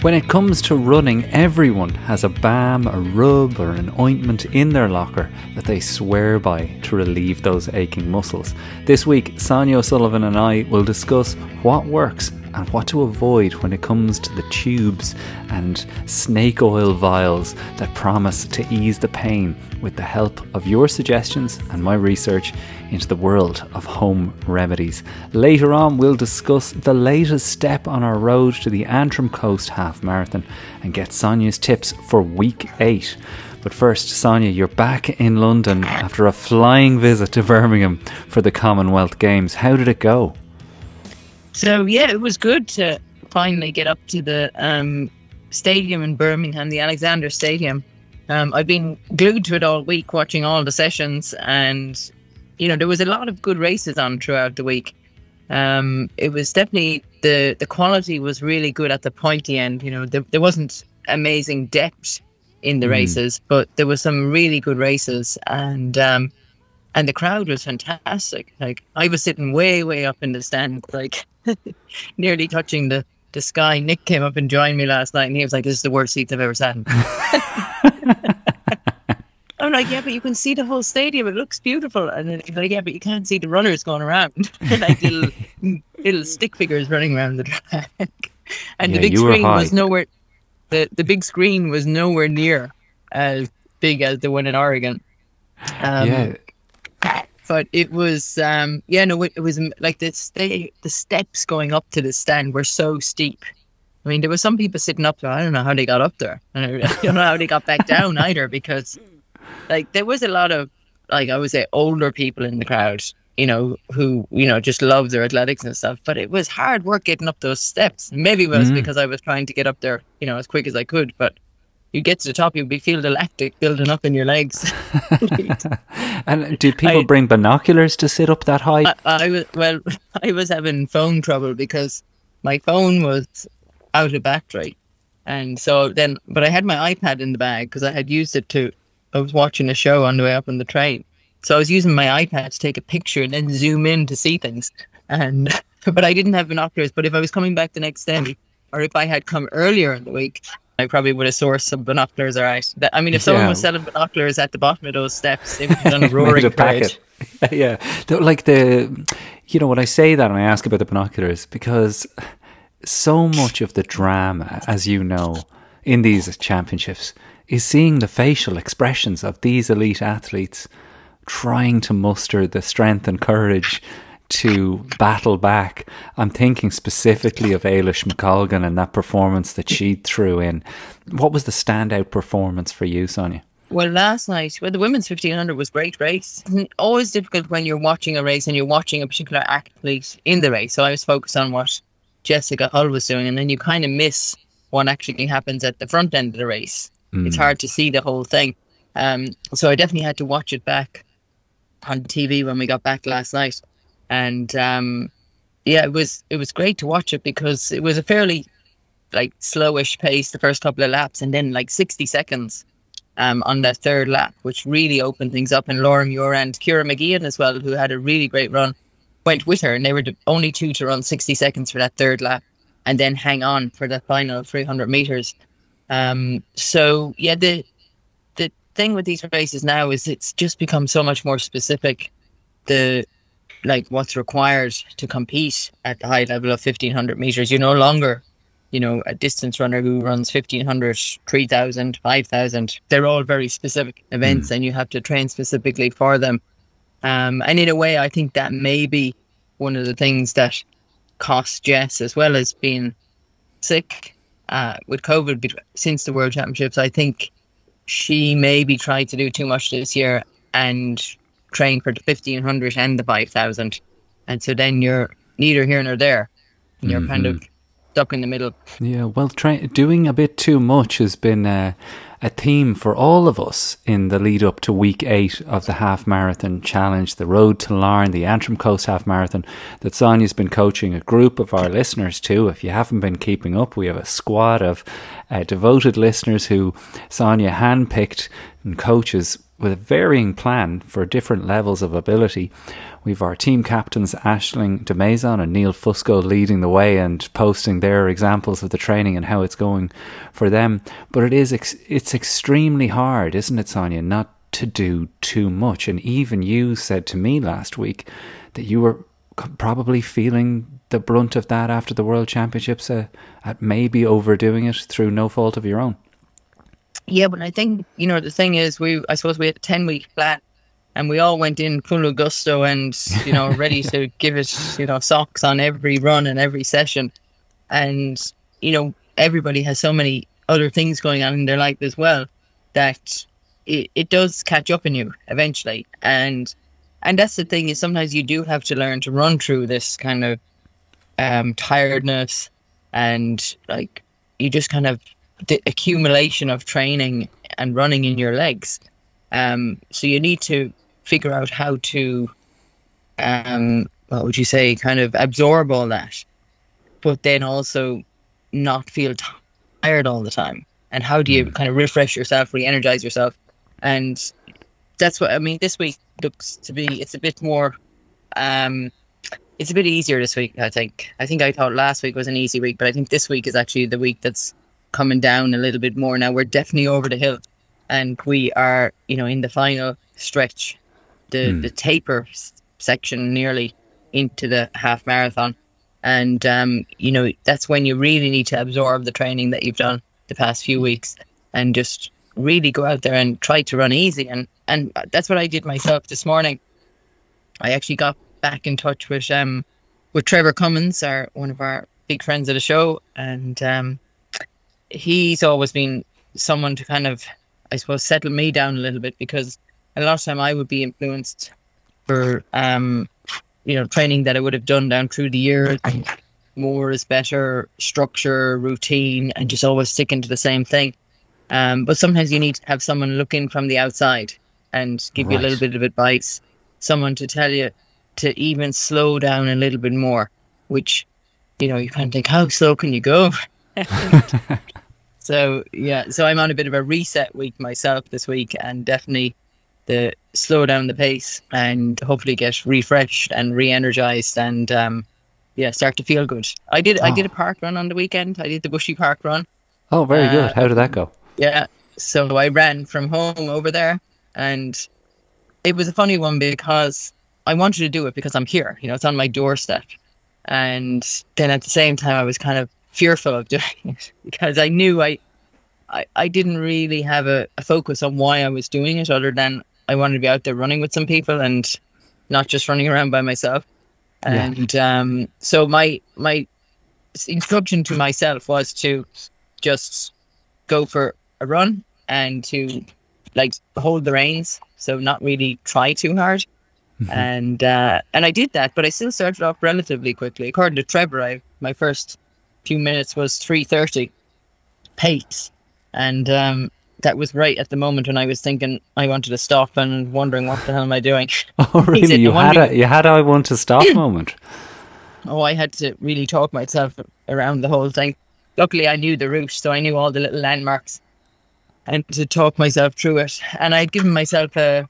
When it comes to running, everyone has a balm, a rub, or an ointment in their locker that they swear by to relieve those aching muscles. This week, Sonia O'Sullivan and I will discuss what works and what to avoid when it comes to the tubes and snake oil vials that promise to ease the pain with the help of your suggestions and my research into the world of home remedies. Later on, we'll discuss the latest step on our road to the Antrim Coast Half Marathon and get Sonia's tips for week 8. But first, Sonia, you're back in London after a flying visit to Birmingham for the Commonwealth Games. How did it go? So yeah, it was good to finally get up to the um, stadium in Birmingham, the Alexander Stadium. Um, I've been glued to it all week, watching all the sessions, and you know there was a lot of good races on throughout the week. Um, it was definitely the the quality was really good at the pointy end. You know there, there wasn't amazing depth in the mm. races, but there were some really good races, and um, and the crowd was fantastic. Like I was sitting way way up in the stand, like nearly touching the, the sky. Nick came up and joined me last night and he was like, This is the worst seats I've ever sat in. Like, Yeah, but you can see the whole stadium. It looks beautiful. And then he's like, Yeah, but you can't see the runners going around. like little little stick figures running around the track. And yeah, the big screen was nowhere the, the big screen was nowhere near as big as the one in Oregon. Um, yeah but it was um yeah no it, it was like the stay the steps going up to the stand were so steep i mean there were some people sitting up there i don't know how they got up there and i don't know how they got back down either because like there was a lot of like i would say older people in the crowd you know who you know just love their athletics and stuff but it was hard work getting up those steps maybe it was mm-hmm. because i was trying to get up there you know as quick as i could but you get to the top, you'll be feel the lactic building up in your legs. and did people I, bring binoculars to sit up that high? I, I, was well, I was having phone trouble because my phone was out of battery, and so then, but I had my iPad in the bag because I had used it to. I was watching a show on the way up on the train, so I was using my iPad to take a picture and then zoom in to see things. And but I didn't have binoculars. But if I was coming back the next day, or if I had come earlier in the week, I probably would have sourced some binoculars. All right. That, I mean, if someone yeah. was selling binoculars at the bottom of those steps, they would have done a roaring parade. yeah, like the, you know, when I say that and I ask about the binoculars because so much of the drama, as you know, in these championships is seeing the facial expressions of these elite athletes trying to muster the strength and courage to battle back. I'm thinking specifically of Eilish McColgan and that performance that she threw in. What was the standout performance for you, Sonia? Well, last night, well, the women's 1500 was great race. always difficult when you're watching a race and you're watching a particular athlete in the race. So I was focused on what Jessica Hull was doing, and then you kind of miss what actually happens at the front end of the race. Mm. It's hard to see the whole thing. Um, so I definitely had to watch it back on TV when we got back last night and um, yeah, it was it was great to watch it because it was a fairly like slowish pace the first couple of laps, and then like sixty seconds um, on that third lap, which really opened things up. And Laura Muir and Ciara Mageean as well, who had a really great run, went with her, and they were the only two to run sixty seconds for that third lap, and then hang on for the final three hundred meters. Um, so yeah, the the thing with these races now is it's just become so much more specific. The like what's required to compete at the high level of 1500 meters. You're no longer, you know, a distance runner who runs 1500, 3000, 5000. They're all very specific events mm. and you have to train specifically for them. Um, and in a way, I think that may be one of the things that cost Jess as well as being sick uh, with COVID since the World Championships. I think she maybe tried to do too much this year and train for the 1500 and the 5000 and so then you're neither here nor there and you're mm-hmm. kind of stuck in the middle. Yeah, well, try, doing a bit too much has been uh, a theme for all of us in the lead up to week eight of the half marathon challenge, the Road to Larne, the Antrim Coast Half Marathon that Sonia's been coaching a group of our listeners to. If you haven't been keeping up, we have a squad of uh, devoted listeners who Sonia handpicked and coaches with a varying plan for different levels of ability. We've our team captains Ashling de Maison and Neil Fusco leading the way and posting their examples of the training and how it's going for them. But it is ex- it's extremely hard, isn't it, Sonia, not to do too much. And even you said to me last week that you were probably feeling the brunt of that after the World Championships, uh, at maybe overdoing it through no fault of your own. Yeah, but I think you know the thing is, we I suppose we had a ten week plan, and we all went in full of gusto and you know ready to give it you know socks on every run and every session, and you know everybody has so many other things going on in their life as well that it, it does catch up in you eventually, and and that's the thing is sometimes you do have to learn to run through this kind of um, tiredness and like you just kind of the accumulation of training and running in your legs. Um, so you need to figure out how to, um, what would you say, kind of absorb all that, but then also not feel tired all the time. And how do you mm. kind of refresh yourself, re-energize yourself? And that's what I mean. This week looks to be it's a bit more, um, it's a bit easier this week. I think. I think I thought last week was an easy week, but I think this week is actually the week that's coming down a little bit more now. We're definitely over the hill, and we are, you know, in the final stretch, the mm. the taper section nearly into the half marathon, and um, you know that's when you really need to absorb the training that you've done the past few weeks, and just really go out there and try to run easy. And and that's what I did myself this morning. I actually got back in touch with um with Trevor Cummins, our one of our big friends of the show, and um, he's always been someone to kind of, I suppose, settle me down a little bit because a lot of time I would be influenced for, um, you know, training that I would have done down through the years. More is better, structure, routine, and just always sticking to the same thing. Um, but sometimes you need to have someone look in from the outside and give right. you a little bit of advice, someone to tell you to even slow down a little bit more, which, you know, you kind of think, how slow can you go? so yeah, so I'm on a bit of a reset week myself this week, and definitely the slow down the pace and hopefully get refreshed and re-energized and um, yeah, start to feel good. I did oh. I did a oh. park run on the weekend. I did the Bushy Park run. Oh, very uh, good. How did that go? Yeah, so I ran from home over there, and it was a funny one because I wanted to do it because I'm here. You know, it's on my doorstep, and then at the same time, I was kind of fearful of doing it because I knew I, I, I didn't really have a, a focus on why I was doing it other than I wanted to be out there running with some people and not just running around by myself. And yeah. um, so my my instruction to myself was to just go for a run and to like hold the reins, so not really try too hard. Mm-hmm. And uh, and I did that, but I still started off relatively quickly. According to Trevor, I my first few minutes was 3.30 pace. And um, that was right at the moment when I was thinking I wanted to stop and wondering what the hell am I doing. Oh, really? you had a you had a I want to stop moment. Oh, I had to really talk myself around the whole thing. Luckily, I knew the route, so I knew all the little landmarks, and to talk myself through it. And I'd given myself a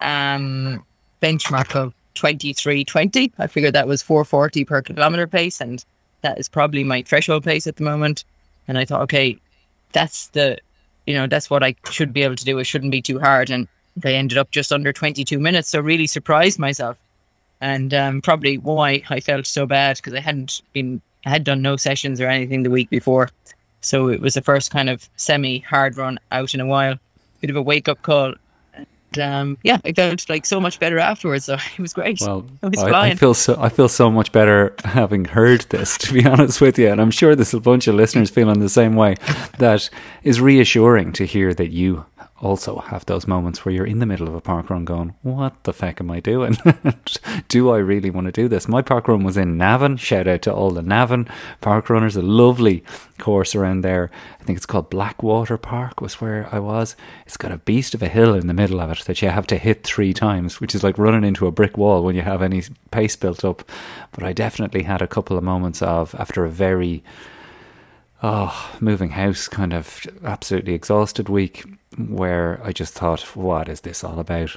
um, benchmark of twenty three twenty. I figured that was four forty per kilometer pace, and that is probably my threshold pace at the moment. And I thought, okay, that's the, you know, that's what I should be able to do. It shouldn't be too hard. And they ended up just under 22 minutes. So really surprised myself. And um, probably why I felt so bad because I hadn't been, I had done no sessions or anything the week before. So it was the first kind of semi hard run out in a while. Bit of a wake up call um, yeah, I felt like so much better afterwards. So it was great. Well, was I, I, feel so I feel so much better having heard this. To be honest with you, and I'm sure there's a bunch of listeners feeling the same way. That is reassuring to hear that you also have those moments where you're in the middle of a park run going, what the feck am I doing? do I really want to do this? My park run was in Navan. Shout out to all the Navan park runners. A lovely course around there. I think it's called Blackwater Park was where I was. It's got a beast of a hill in the middle of it that you have to hit three times, which is like running into a brick wall when you have any pace built up. But I definitely had a couple of moments of, after a very oh, moving house kind of absolutely exhausted week where I just thought, what is this all about?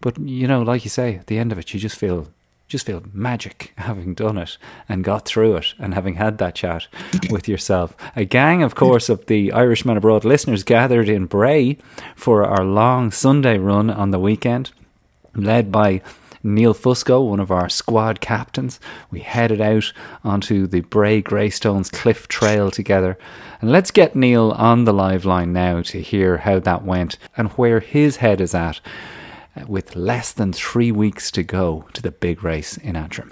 But you know, like you say, at the end of it, you just feel just feel magic having done it and got through it and having had that chat with yourself. A gang, of course, of the Irishman Abroad listeners gathered in Bray for our long Sunday run on the weekend, led by Neil Fusco, one of our squad captains. We headed out onto the Bray Greystones Cliff Trail together. And let's get Neil on the live line now to hear how that went and where his head is at uh, with less than three weeks to go to the big race in Antrim.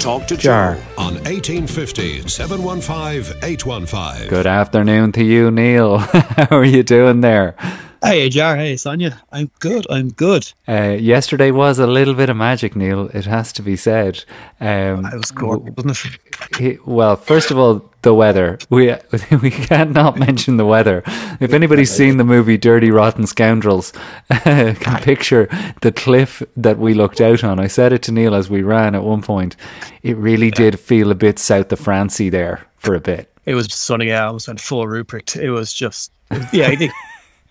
Talk to Jar. Joe on 1850 715 815. Good afternoon to you, Neil. how are you doing there? Hey, Jar. Hey, Sonia. I'm good. I'm good. Uh, yesterday was a little bit of magic, Neil. It has to be said. Um, I was gorgeous, wasn't it? Well, first of all, the weather. We we can't not mention the weather. If anybody's seen the movie Dirty Rotten Scoundrels, can picture the cliff that we looked out on. I said it to Neil as we ran at one point. It really did feel a bit south of Francie there for a bit. It was sunny. Yeah, I was went full Rupert. It was just, yeah. I think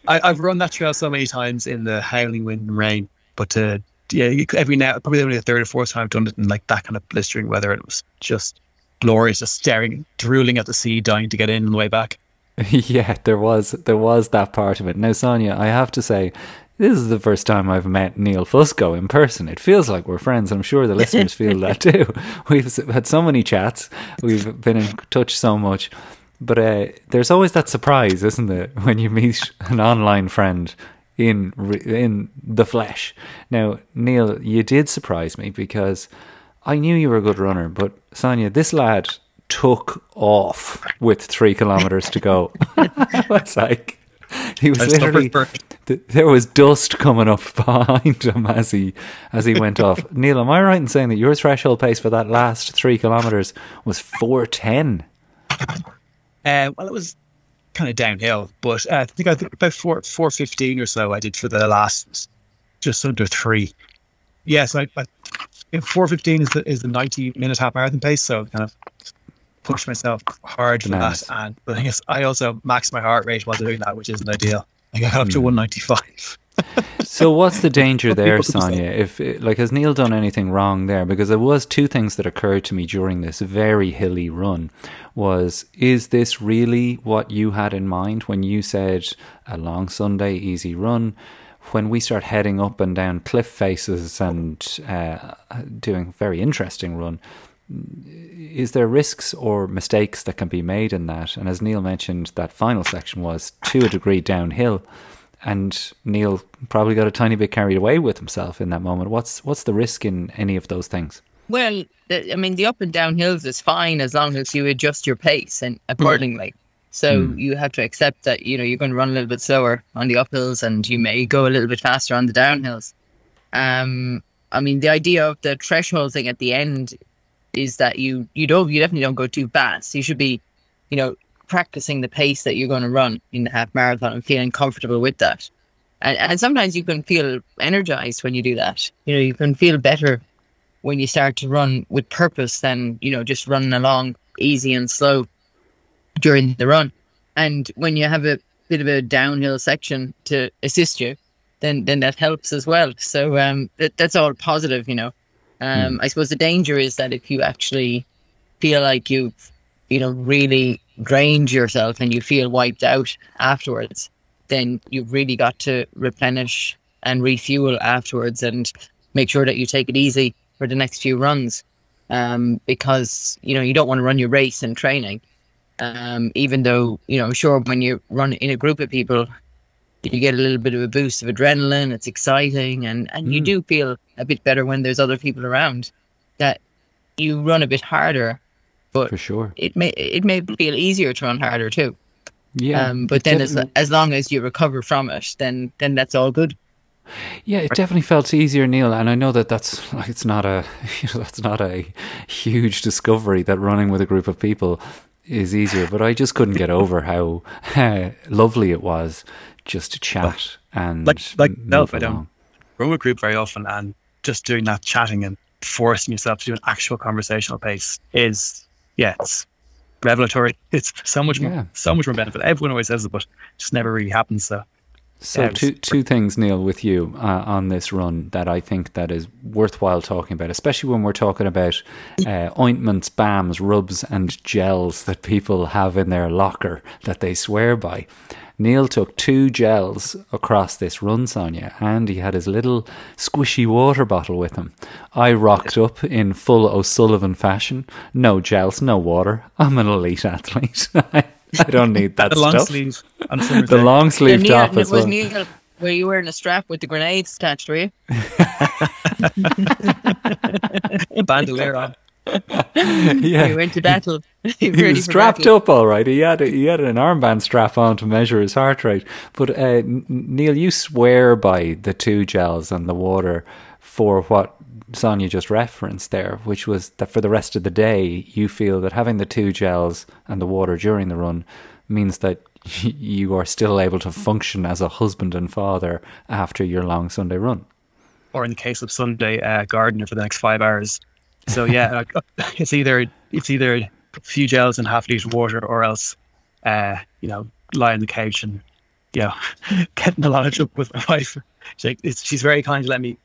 I, I've run that trail so many times in the howling wind and rain, but uh, yeah, every now, probably only the third or fourth time I've done it in like that kind of blistering weather. and It was just glorious, just staring, drooling at the sea, dying to get in on the way back. yeah, there was there was that part of it. Now, Sonia, I have to say, this is the first time I've met Neil Fusco in person. It feels like we're friends. I'm sure the listeners feel that too. We've had so many chats. We've been in touch so much. But uh, there's always that surprise, isn't it, when you meet an online friend in in the flesh. Now, Neil, you did surprise me because I knew you were a good runner, but Sonia, this lad took off with three kilometers to go. I was like, he was literally th- there was dust coming up behind him as he as he went off. Neil, am I right in saying that your threshold pace for that last three kilometers was four ten? Uh, well, it was kind of downhill, but uh, I think I think about four four fifteen or so I did for the last just under three. Yes, I, I four fifteen is the is the ninety minute half marathon pace, so kind of pushed myself hard for Bananas. that. And but I guess I also maxed my heart rate while doing that, which isn't ideal. I got Hmm. up to one ninety five. So what's the danger there, people can say. Sonia? If like has Neil done anything wrong there? Because there was two things that occurred to me during this very hilly run. Was is this really what you had in mind when you said a long Sunday easy run? When we start heading up and down cliff faces and uh, doing very interesting run, is there risks or mistakes that can be made in that? And as Neil mentioned, that final section was to a degree downhill, and Neil probably got a tiny bit carried away with himself in that moment. What's what's the risk in any of those things? Well, the, I mean, the up and down hills is fine as long as you adjust your pace and accordingly. So you have to accept that you know you're going to run a little bit slower on the uphills, and you may go a little bit faster on the downhills. Um, I mean, the idea of the threshold thing at the end is that you you don't you definitely don't go too fast. You should be, you know, practicing the pace that you're going to run in the half marathon and feeling comfortable with that. And, and sometimes you can feel energized when you do that. You know, you can feel better when you start to run with purpose than you know just running along easy and slow during the run. And when you have a bit of a downhill section to assist you, then then that helps as well. So um, that, that's all positive, you know. Um, I suppose the danger is that if you actually feel like you've you know really drained yourself and you feel wiped out afterwards, then you've really got to replenish and refuel afterwards and make sure that you take it easy for the next few runs um, because you know you don't want to run your race in training. Um, even though you know, sure, when you run in a group of people, you get a little bit of a boost of adrenaline. It's exciting, and and you do feel a bit better when there's other people around. That you run a bit harder, but For sure. it may it may feel easier to run harder too. Yeah. Um, but then as, definitely- as long as you recover from it, then then that's all good. Yeah, it definitely felt easier, Neil, and I know that that's like it's not a you know, that's not a huge discovery that running with a group of people is easier, but I just couldn't get over how lovely it was just to chat and Like like no, move I don't run with a group very often, and just doing that chatting and forcing yourself to do an actual conversational pace is yeah, it's revelatory. It's so much more Yeah. so much more benefit. Everyone always says it, but it just never really happens. So So Yeah, two two things, Neil, with you uh, on this run that I think that is worthwhile talking about, especially when we're talking about uh, ointments, balms, rubs, and gels that people have in their locker that they swear by. Neil took two gels across this run, Sonia, and he had his little squishy water bottle with him. I rocked up in full O'Sullivan fashion. No gels, no water. I'm an elite athlete. I don't need that the long stuff. sleeve on a summer's The day. long sleeve Neil, top it as was well. Neil, were you wearing a strap with the grenades attached, were you? bandolier on. yeah. You went to battle. he was strapped up all right. He had a, he had an armband strap on to measure his heart rate. But uh, Neil, you swear by the two gels and the water for what Sonia just referenced there, which was that for the rest of the day you feel that having the two gels and the water during the run means that you are still able to function as a husband and father after your long Sunday run. or in the case of Sunday, uh, gardener for the next five hours. So yeah, uh, it's either it's either a few gels and half a liter of water, or else, uh, you know, lie on the couch and you know, getting a lot of trouble with my wife. She's, it's, she's very kind to let me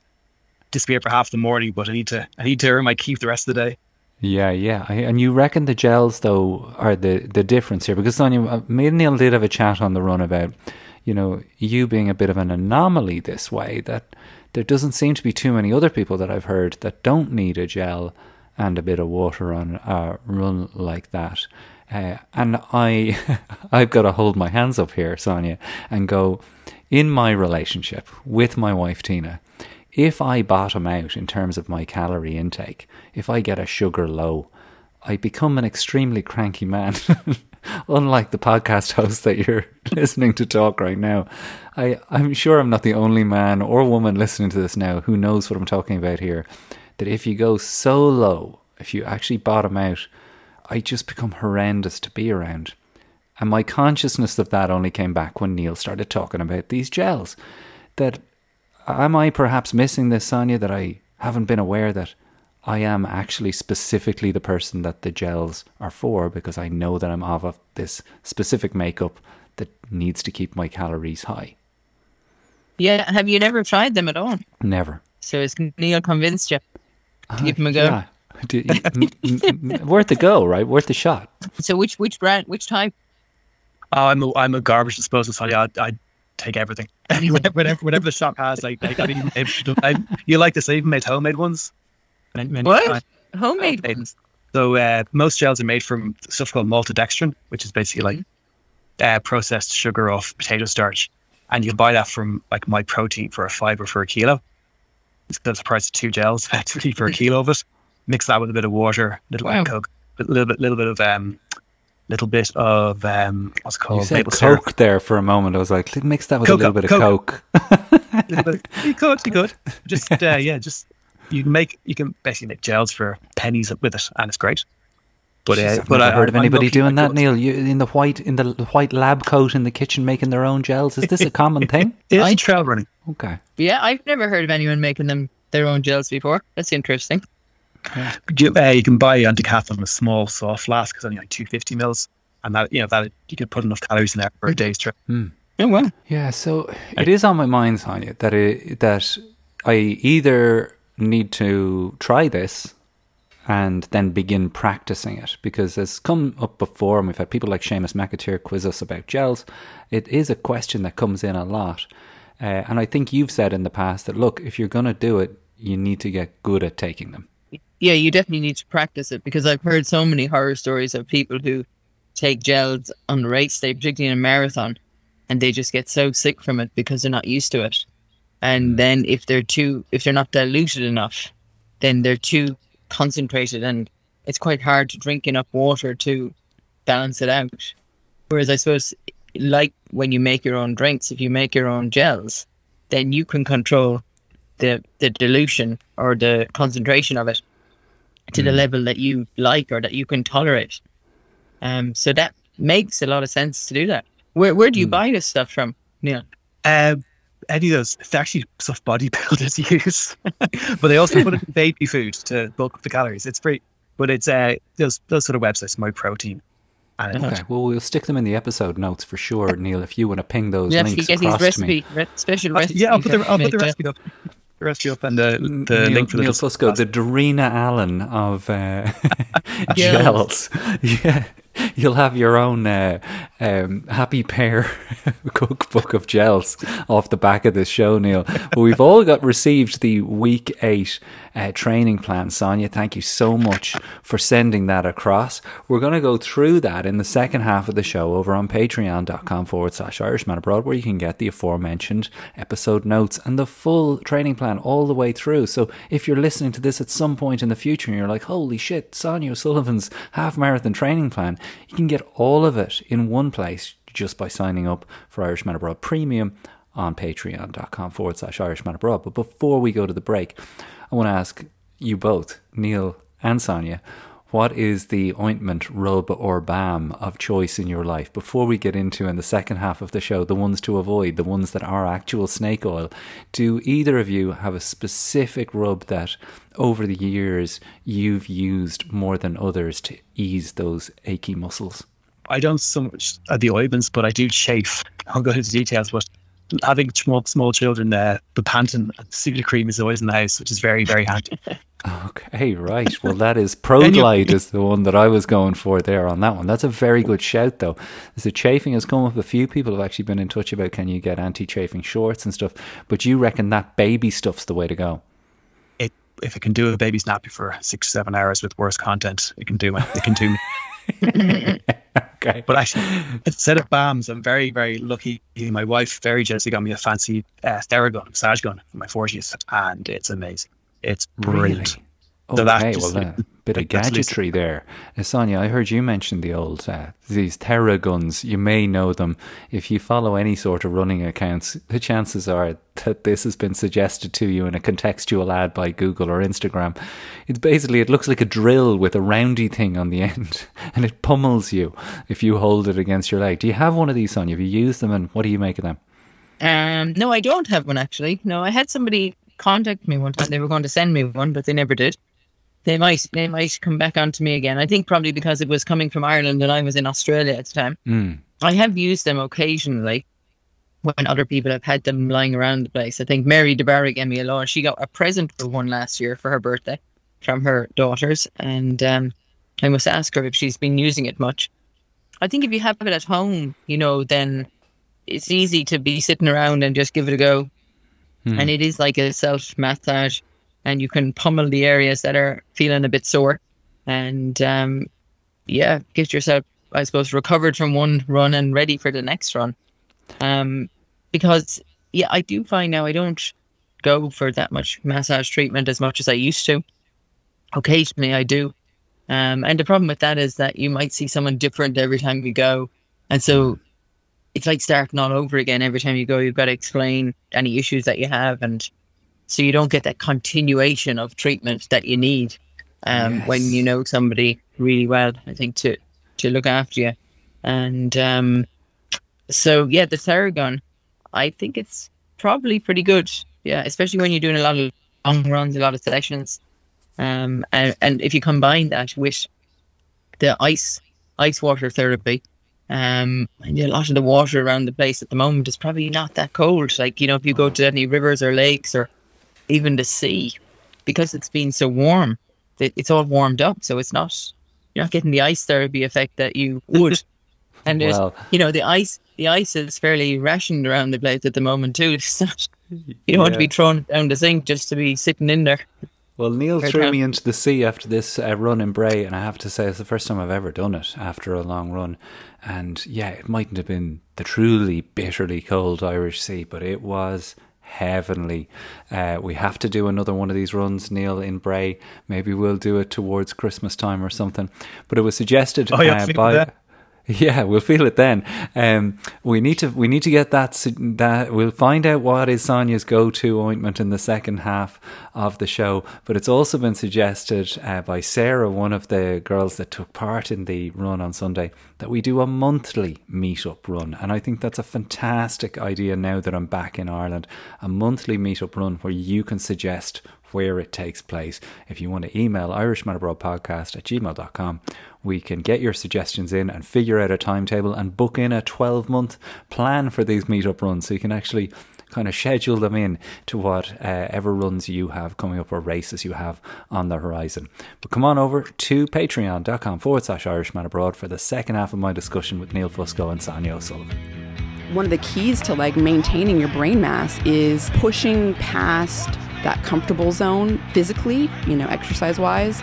disappear for half the morning, but I need to I need to earn my keep the rest of the day. Yeah, yeah. I, and you reckon the gels, though, are the, the difference here? Because Sonia, uh, me and Neil did have a chat on the run about, you know, you being a bit of an anomaly this way, that there doesn't seem to be too many other people that I've heard that don't need a gel and a bit of water on a run like that. Uh, and I, I've got to hold my hands up here, Sonia, and go, in my relationship with my wife, Tina, if I bottom out in terms of my calorie intake, if I get a sugar low, I become an extremely cranky man. Unlike the podcast host that you're listening to talk right now, I, I'm sure I'm not the only man or woman listening to this now who knows what I'm talking about here. That if you go so low, if you actually bottom out, I just become horrendous to be around. And my consciousness of that only came back when Neil started talking about these gels. That am I perhaps missing this, Sonia, that I haven't been aware that I am actually specifically the person that the gels are for because I know that I'm of this specific makeup that needs to keep my calories high. Yeah, have you never tried them at all? Never. So is Neil convinced you to ah, give them a go? Yeah. Do- Worth a go, right? Worth a shot. So which which brand, which type? Oh, I'm a I'm a garbage disposal, so yeah, I, I take everything. whatever, whatever whatever the shop has, like, like I even, I, you like this? I even made homemade ones. Many- many What? times. Homemade Homemade. ones. So uh, most gels are made from stuff called maltodextrin, which is basically like uh, processed sugar off potato starch, and you can buy that from like My Protein for a fiver for a kilo. It's the price of two gels effectively for a kilo of it. Mix that with a bit of water, a little bit of coke, a little bit, little bit of um, little bit of um, what's it You called said maple syrup. Coke there for a moment. I was like, mix that with a little up, bit of Coke Coke. bit- you could, you could. Just uh, yeah, just you can make you can basically make gels for pennies with it, and it's great. But Jeez, uh, I've but never I, heard of anybody doing that. Neil. You in the white in the white lab coat in the kitchen making their own gels. Is this a common thing? It's I- trail running. Okay. Yeah, I've never heard of anyone making them their own gels before. That's interesting. You, uh, you can buy a Decathlon a small soft flask. It's only like two fifty mils, and that you know that you can put enough calories in there for a day's trip. Oh well. Yeah, so it is on my mind, Sonia, that it, that I either need to try this and then begin practicing it because it's come up before, and we've had people like Seamus McAteer quiz us about gels. It is a question that comes in a lot, uh, and I think you've said in the past that look, if you're going to do it, you need to get good at taking them. Yeah, you definitely need to practice it because I've heard so many horror stories of people who take gels on the race day, particularly in a marathon, and they just get so sick from it because they're not used to it. And mm. then if they're too, if they're not diluted enough, then they're too concentrated, and it's quite hard to drink enough water to balance it out. Whereas I suppose, like when you make your own drinks, if you make your own gels, then you can control the the dilution or the concentration of it to the level that you like or that you can tolerate. Um, so that makes a lot of sense to do that. Where where do you buy this stuff from, Neil? Um, any of those, it's actually stuff bodybuilders use, but they also put it in baby food to bulk up the calories. It's free, but it's uh those those sort of websites, My Protein. And it- Okay, well, we'll stick them in the episode notes for sure, Neil. If you want to ping those Yeah, links you get his across to me. recipe, re- special Uh, recipe. yeah, I'll put the I'll put the recipe up, the recipe up, and the the Neil, link for the Neil Fusco, the Darina Allen of uh, Gels. gels. Yeah, you'll have your own uh, um, Happy Pear cookbook of gels off the back of this show, Neil. But we've all got received the week eight uh, training plan. Sonia, thank you so much for sending that across. We're going to go through that in the second half of the show over on patreon.com forward slash Irishman Abroad, where you can get the aforementioned episode notes and the full training plan all the way through. So if you're listening to this at some point in the future and you're like, holy shit, Sonia Sullivan's half marathon training plan, you can get all of it in one place just by signing up for Irishman Abroad Premium on patreon.com forward slash Irishman Abroad. But before we go to the break, I want to ask you both, Neil and Sonia, what is the ointment, rub, or balm of choice in your life? Before we get into in the second half of the show, the ones to avoid, the ones that are actual snake oil, do either of you have a specific rub that over the years you've used more than others to ease those achy muscles? I don't so much uh, the ointments, but I do chafe. I'll go into details, but having small small children, uh, the Panton and Secret Cream is always in the house, which is very very handy. Okay, right. Well, that is ProGlide is the one that I was going for there on that one. That's a very good shout, though. The chafing has come up. A few people have actually been in touch about can you get anti-chafing shorts and stuff. But you reckon that baby stuff's the way to go? it if it can do a baby's nappy for six seven hours with worse content, it can do it. It can do. Me Okay. But actually, instead of balms, I'm very, very lucky. My wife very generously got me a fancy uh, Theragun massage gun for my 40th, and it's amazing. It's brilliant. Really? So that Okay, just- well, a bit of gadgetry there. Uh, Sonia, I heard you mention the old, uh, these Theraguns. You may know them. If you follow any sort of running accounts, the chances are that this has been suggested to you in a contextual ad by Google or Instagram. It's basically, it looks like a drill with a roundy thing on the end, and it pummels you if you hold it against your leg. Do you have one of these, Sonia? Have you used them, and what do you make of them? Um, no, I don't have one actually. No, I had somebody contact me one time. They were going to send me one, but they never did. They might, they might come back onto me again. I think probably because it was coming from Ireland and I was in Australia at the time. Mm. I have used them occasionally when other people have had them lying around the place. I think Mary DeBarry gave me a lot. She got a present for one last year for her birthday from her daughters, and um, I must ask her if she's been using it much. I think if you have it at home, you know, then it's easy to be sitting around and just give it a go. And it is like a self massage, and you can pummel the areas that are feeling a bit sore, and um, yeah, get yourself, I suppose, recovered from one run and ready for the next run. Um, because yeah, I do find now I don't go for that much massage treatment as much as I used to. Occasionally, I do. Um, and the problem with that is that you might see someone different every time you go, and so it's like starting all over again every time you go. You've got to explain any issues that you have, and so you don't get that continuation of treatment that you need um, when you know somebody really well. I think to to look after you, and um, so yeah, the Theragun, I think it's probably pretty good. Yeah, especially when you're doing a lot of long runs, a lot of sessions, um, and and if you combine that with the ice ice water therapy. Um, and a lot of the water around the place at the moment is probably not that cold. Like, you know, if you go to any rivers or lakes or even the sea, because it's been so warm, it, it's all warmed up. So it's not, you're not getting the ice therapy effect that you would. And there's, Well- you know, the ice, the ice is fairly rationed around the place at the moment too. It's not, you don't want to be thrown down the sink just to be sitting in there. Well, Neil Right threw me into the sea after this uh, run in Bray, and I have to say it's the first time I've ever done it after a long run. And yeah, it mightn't have been the truly bitterly cold Irish Sea, but it was heavenly. Uh, we have to do another one of these runs, Neil, in Bray. Maybe we'll do it towards Christmas time or something. But it was suggested Oh, uh, by. that. Yeah, we'll feel it then. Um, we need to we need to get that that we'll find out what is Sonia's go-to ointment in the second half of the show. But it's also been suggested uh, by Sarah, one of the girls that took part in the run on Sunday, that we do a monthly meetup run, and I think that's a fantastic idea. Now that I'm back in Ireland, a monthly meetup run where you can suggest where it takes place. If you want to email irishmanabroadpodcast at gmail.com, we can get your suggestions in and figure out a timetable and book in a 12 month plan for these meetup runs so you can actually kind of schedule them in to whatever uh, runs you have coming up or races you have on the horizon. But come on over to patreon.com forward slash Irishman Abroad for the second half of my discussion with Neil Fusco and Sonia O'Sullivan one of the keys to like maintaining your brain mass is pushing past that comfortable zone physically, you know, exercise wise.